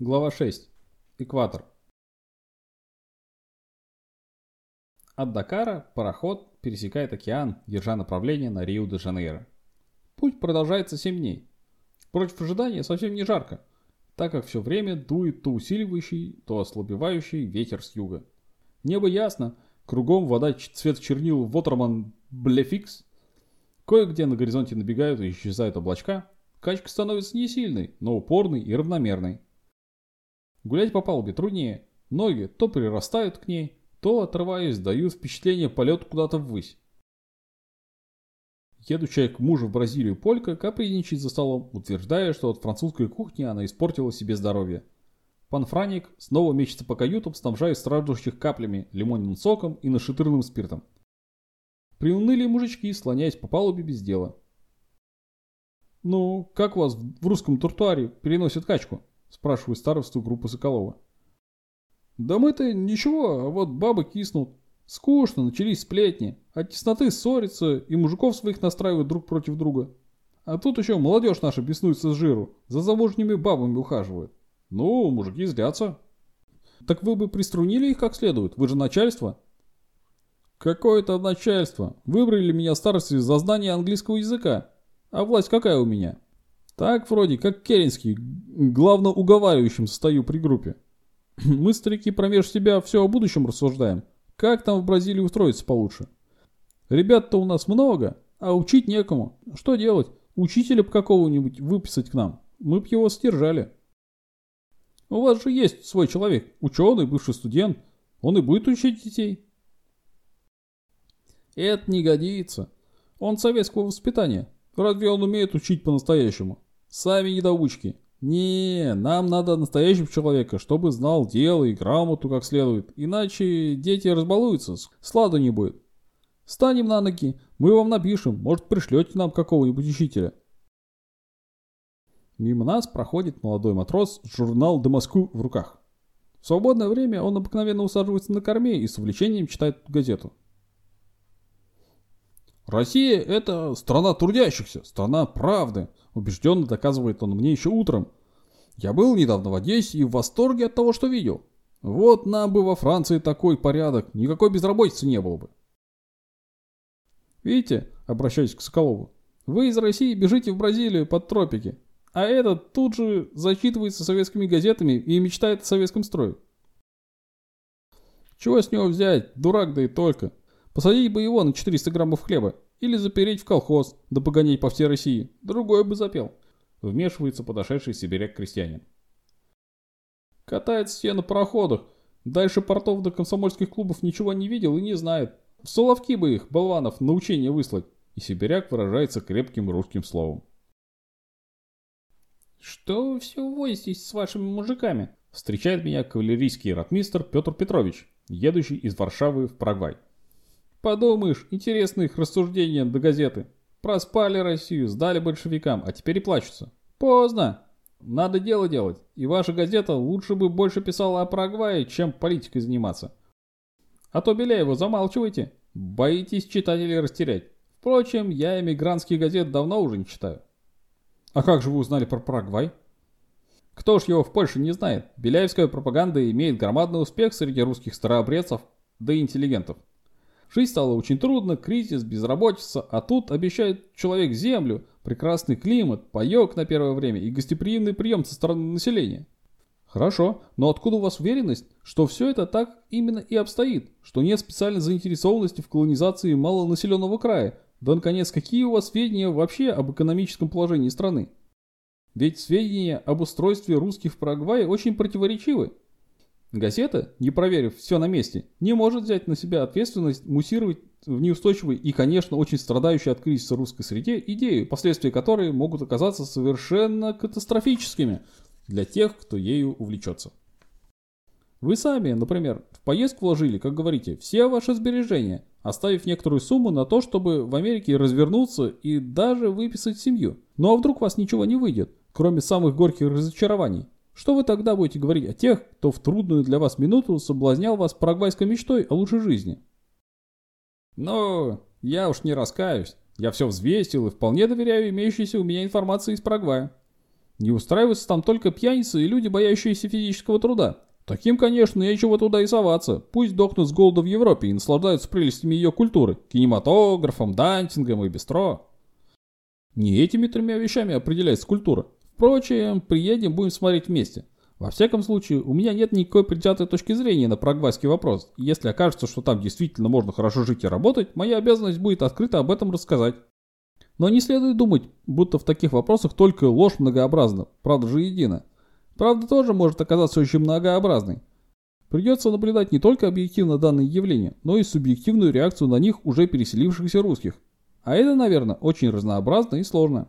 Глава 6. Экватор. От Дакара пароход пересекает океан, держа направление на Рио-де-Жанейро. Путь продолжается 7 дней. Против ожидания совсем не жарко, так как все время дует то усиливающий, то ослабевающий ветер с юга. Небо ясно, кругом вода цвет чернил Вотерман Блефикс. Кое-где на горизонте набегают и исчезают облачка. Качка становится не сильной, но упорной и равномерной. Гулять по палубе труднее. Ноги то прирастают к ней, то, отрываясь, дают впечатление полета куда-то ввысь. Едущая к мужу в Бразилию Полька капризничает за столом, утверждая, что от французской кухни она испортила себе здоровье. Пан Франик снова мечется по каютам, снабжая страждущих каплями, лимонным соком и нашатырным спиртом. Приуныли мужички, слоняясь по палубе без дела. «Ну, как вас в русском туртуаре переносят качку?» Спрашиваю старосту группы Соколова. «Да мы-то ничего, а вот бабы киснут. Скучно, начались сплетни. От тесноты ссорятся и мужиков своих настраивают друг против друга. А тут еще молодежь наша беснуется с жиру, за замужними бабами ухаживает. Ну, мужики злятся. Так вы бы приструнили их как следует, вы же начальство. Какое то начальство. Выбрали меня старости за знание английского языка. А власть какая у меня? Так вроде, как Керенский, главно уговаривающим стою при группе. Мы, старики, промеж себя все о будущем рассуждаем. Как там в Бразилии устроиться получше? Ребят-то у нас много, а учить некому. Что делать? Учителя б какого-нибудь выписать к нам. Мы б его стержали. У вас же есть свой человек, ученый, бывший студент. Он и будет учить детей. Это не годится. Он советского воспитания. Разве он умеет учить по-настоящему? Сами недоучки. Не, нам надо настоящего человека, чтобы знал дело и грамоту как следует. Иначе дети разбалуются, сладу не будет. Станем на ноги, мы вам напишем, может пришлете нам какого-нибудь учителя. Мимо нас проходит молодой матрос с журнал «Дамаску» в руках. В свободное время он обыкновенно усаживается на корме и с увлечением читает газету. «Россия – это страна трудящихся, страна правды», – убежденно доказывает он мне еще утром. «Я был недавно в Одессе и в восторге от того, что видел. Вот нам бы во Франции такой порядок, никакой безработицы не было бы». «Видите, обращаясь к Соколову, вы из России бежите в Бразилию под тропики, а этот тут же зачитывается советскими газетами и мечтает о советском строе. Чего с него взять, дурак да и только. Посадить бы его на 400 граммов хлеба или запереть в колхоз, да погонять по всей России. Другой бы запел. Вмешивается подошедший сибиряк крестьянин. Катается все на пароходах. Дальше портов до комсомольских клубов ничего не видел и не знает. В Соловки бы их, болванов, на учение выслать. И сибиряк выражается крепким русским словом. «Что вы все возитесь с вашими мужиками?» Встречает меня кавалерийский ратмистр Петр Петрович, едущий из Варшавы в Парагвай. «Подумаешь, интересные их рассуждения до газеты. Проспали Россию, сдали большевикам, а теперь и плачутся. Поздно. Надо дело делать, и ваша газета лучше бы больше писала о Парагвае, чем политикой заниматься. А то Беляева замалчивайте, боитесь читателей растерять. Впрочем, я эмигрантских газет давно уже не читаю. А как же вы узнали про Парагвай? Кто ж его в Польше не знает? Беляевская пропаганда имеет громадный успех среди русских старообрядцев, да и интеллигентов. Жизнь стала очень трудно, кризис, безработица, а тут обещает человек землю, прекрасный климат, паек на первое время и гостеприимный прием со стороны населения. Хорошо, но откуда у вас уверенность, что все это так именно и обстоит, что нет специальной заинтересованности в колонизации малонаселенного края, да, наконец, какие у вас сведения вообще об экономическом положении страны? Ведь сведения об устройстве русских в Парагвае очень противоречивы. Газета, не проверив все на месте, не может взять на себя ответственность муссировать в неустойчивой и, конечно, очень страдающей от кризиса русской среде идею, последствия которой могут оказаться совершенно катастрофическими для тех, кто ею увлечется. Вы сами, например, в поездку вложили, как говорите, все ваши сбережения – оставив некоторую сумму на то, чтобы в Америке развернуться и даже выписать семью. Ну а вдруг у вас ничего не выйдет, кроме самых горьких разочарований? Что вы тогда будете говорить о тех, кто в трудную для вас минуту соблазнял вас парагвайской мечтой о лучшей жизни? Ну, я уж не раскаюсь. Я все взвесил и вполне доверяю имеющейся у меня информации из Парагвая. Не устраиваются там только пьяницы и люди, боящиеся физического труда. Таким, конечно, нечего туда и соваться. Пусть дохнут с голода в Европе и наслаждаются прелестями ее культуры, кинематографом, дантингом и бистро. Не этими тремя вещами определяется культура. Впрочем, приедем, будем смотреть вместе. Во всяком случае, у меня нет никакой предвзятой точки зрения на прагвайский вопрос. Если окажется, что там действительно можно хорошо жить и работать, моя обязанность будет открыто об этом рассказать. Но не следует думать, будто в таких вопросах только ложь многообразна, правда же едина. Правда тоже может оказаться очень многообразной. Придется наблюдать не только объективно данные явления, но и субъективную реакцию на них уже переселившихся русских. А это, наверное, очень разнообразно и сложно.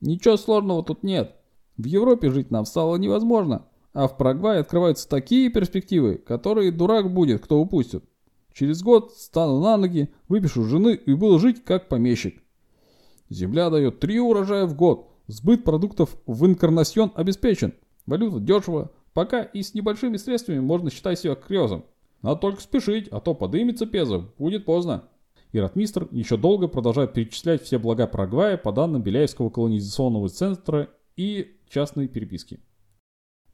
Ничего сложного тут нет. В Европе жить нам стало невозможно, а в Парагвае открываются такие перспективы, которые дурак будет, кто упустит. Через год стану на ноги, выпишу жены и буду жить как помещик. Земля дает три урожая в год, сбыт продуктов в инкарнасьон обеспечен, валюта дешево, пока и с небольшими средствами можно считать себя крезом. Надо только спешить, а то подымется пезо, будет поздно. И ратмистр еще долго продолжает перечислять все блага Парагвая по данным Беляевского колонизационного центра и частной переписки.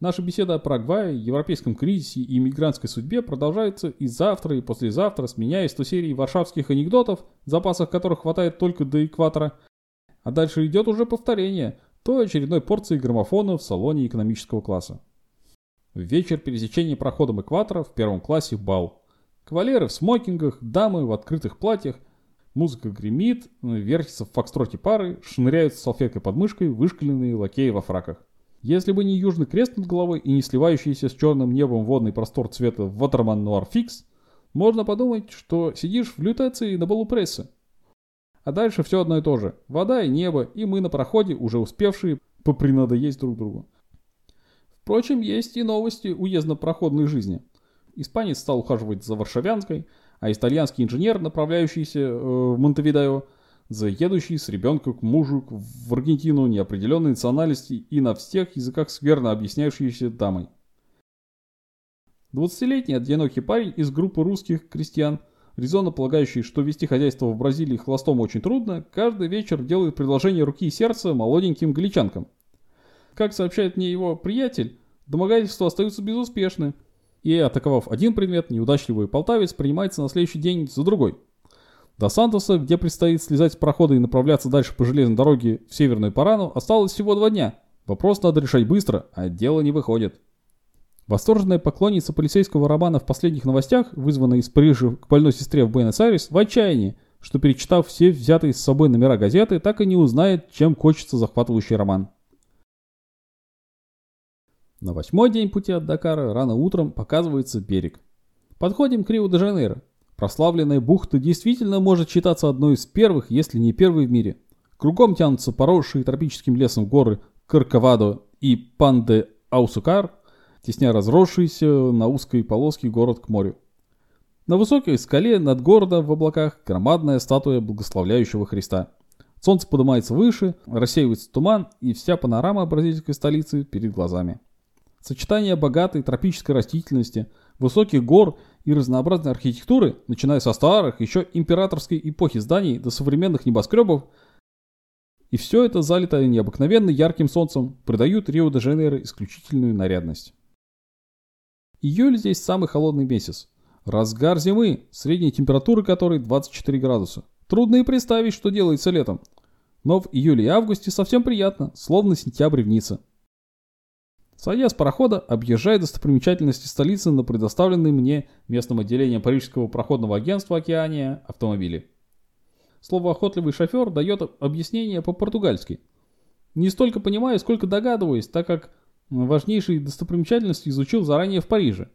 Наша беседа о Парагвае, европейском кризисе и иммигрантской судьбе продолжается и завтра, и послезавтра, сменяясь то серией варшавских анекдотов, запасов которых хватает только до экватора, а дальше идет уже повторение, то очередной порции граммофона в салоне экономического класса. В вечер пересечения проходом экватора в первом классе бал. Кавалеры в смокингах, дамы в открытых платьях, музыка гремит, вертятся в фокстроте пары, шныряют с салфеткой под мышкой вышкаленные лакеи во фраках. Если бы не южный крест над головой и не сливающийся с черным небом водный простор цвета Waterman Noir Fix, можно подумать, что сидишь в лютации на балу прессы. А дальше все одно и то же. Вода и небо, и мы на проходе, уже успевшие попринадоесть друг другу. Впрочем, есть и новости уездно-проходной жизни. Испанец стал ухаживать за Варшавянской, а итальянский инженер, направляющийся э, в Монтевидео, заедущий с ребенком к мужу в Аргентину неопределенной национальности и на всех языках скверно объясняющийся дамой. 20-летний одинокий парень из группы русских крестьян, резонно полагающий, что вести хозяйство в Бразилии холостому очень трудно, каждый вечер делает предложение руки и сердца молоденьким галичанкам. Как сообщает мне его приятель, домогательства остаются безуспешны, и, атаковав один предмет, неудачливый полтавец принимается на следующий день за другой – до Сантоса, где предстоит слезать с прохода и направляться дальше по железной дороге в Северную Парану, осталось всего два дня. Вопрос надо решать быстро, а дело не выходит. Восторженная поклонница полицейского романа в последних новостях, вызванная из Парижа к больной сестре в Буэнос-Айрес, в отчаянии, что перечитав все взятые с собой номера газеты, так и не узнает, чем кончится захватывающий роман. На восьмой день пути от Дакара рано утром показывается берег. Подходим к Рио-де-Жанейро. Прославленная бухта действительно может считаться одной из первых, если не первой в мире. Кругом тянутся поросшие тропическим лесом горы Карковадо и Панде-Аусукар, тесня разросшийся на узкой полоске город к морю. На высокой скале над городом в облаках громадная статуя благословляющего Христа. Солнце поднимается выше, рассеивается туман, и вся панорама бразильской столицы перед глазами. Сочетание богатой тропической растительности, высоких гор и разнообразной архитектуры, начиная со старых, еще императорской эпохи зданий до современных небоскребов, и все это залито необыкновенно ярким солнцем, придают Рио-де-Жанейро исключительную нарядность. Июль здесь самый холодный месяц. Разгар зимы, средней температуры которой 24 градуса. Трудно и представить, что делается летом. Но в июле и августе совсем приятно, словно сентябрь в Ницце. Сойдя с парохода, объезжая достопримечательности столицы на предоставленные мне местным отделением Парижского проходного агентства «Океания» автомобили. Слово «охотливый шофер» дает объяснение по-португальски. Не столько понимаю, сколько догадываюсь, так как важнейшие достопримечательности изучил заранее в Париже.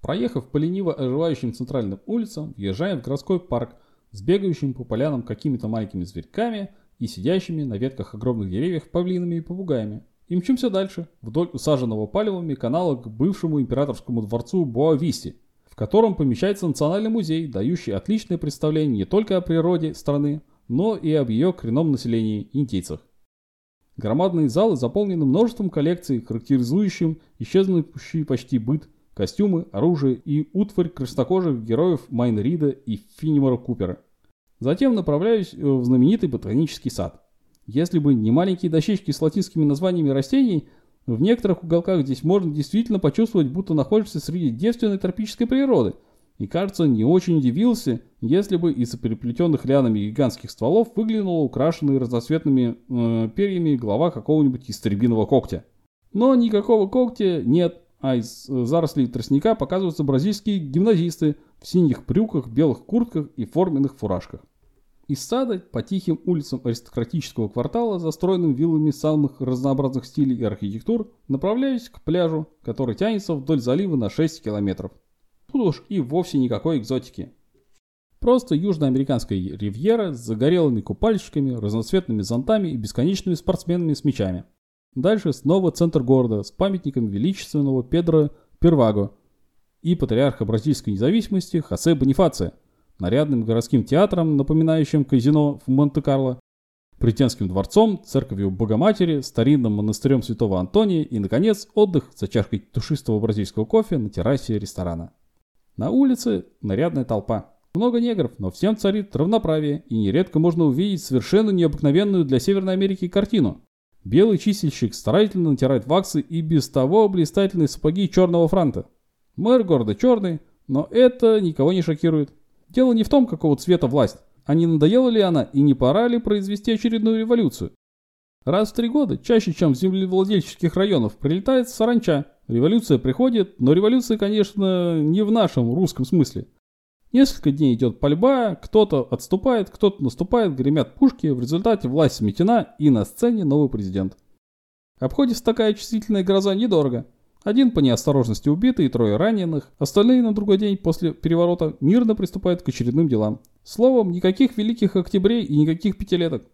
Проехав по лениво оживающим центральным улицам, въезжаем в городской парк с бегающими по полянам какими-то маленькими зверьками и сидящими на ветках огромных деревьев павлинами и попугаями. И мчимся дальше, вдоль усаженного палевами канала к бывшему императорскому дворцу Боависти, в котором помещается национальный музей, дающий отличное представление не только о природе страны, но и об ее коренном населении – индейцах. Громадные залы заполнены множеством коллекций, характеризующим исчезнувший почти быт, костюмы, оружие и утварь краснокожих героев Майн Рида и Финнимора Купера. Затем направляюсь в знаменитый ботанический сад – Если бы не маленькие дощечки с латинскими названиями растений, в некоторых уголках здесь можно действительно почувствовать, будто находишься среди девственной тропической природы. И кажется, не очень удивился, если бы из переплетенных лианами гигантских стволов выглянула украшенная разноцветными э, перьями голова какого-нибудь истребиного когтя. Но никакого когтя нет, а из зарослей тростника показываются бразильские гимназисты в синих брюках, белых куртках и форменных фуражках. Из сада по тихим улицам аристократического квартала, застроенным виллами самых разнообразных стилей и архитектур, направляюсь к пляжу, который тянется вдоль залива на 6 километров. Тут уж и вовсе никакой экзотики. Просто южноамериканская ривьера с загорелыми купальщиками, разноцветными зонтами и бесконечными спортсменами с мячами. Дальше снова центр города с памятником величественного Педро Перваго и патриарха бразильской независимости Хосе Бонифация – нарядным городским театром, напоминающим казино в Монте-Карло, Притенским дворцом, церковью Богоматери, старинным монастырем Святого Антония и, наконец, отдых за чашкой тушистого бразильского кофе на террасе ресторана. На улице нарядная толпа. Много негров, но всем царит равноправие, и нередко можно увидеть совершенно необыкновенную для Северной Америки картину. Белый чистильщик старательно натирает ваксы и без того блистательные сапоги черного франта. Мэр города черный, но это никого не шокирует. Дело не в том, какого цвета власть, а не надоела ли она и не пора ли произвести очередную революцию. Раз в три года, чаще, чем в землевладельческих районах, прилетает саранча. Революция приходит, но революция, конечно, не в нашем русском смысле. Несколько дней идет пальба, кто-то отступает, кто-то наступает, гремят пушки, в результате власть сметена и на сцене новый президент. Обходится такая чувствительная гроза недорого. Один по неосторожности убитый и трое раненых, остальные на другой день после переворота мирно приступают к очередным делам. Словом, никаких великих октябрей и никаких пятилеток.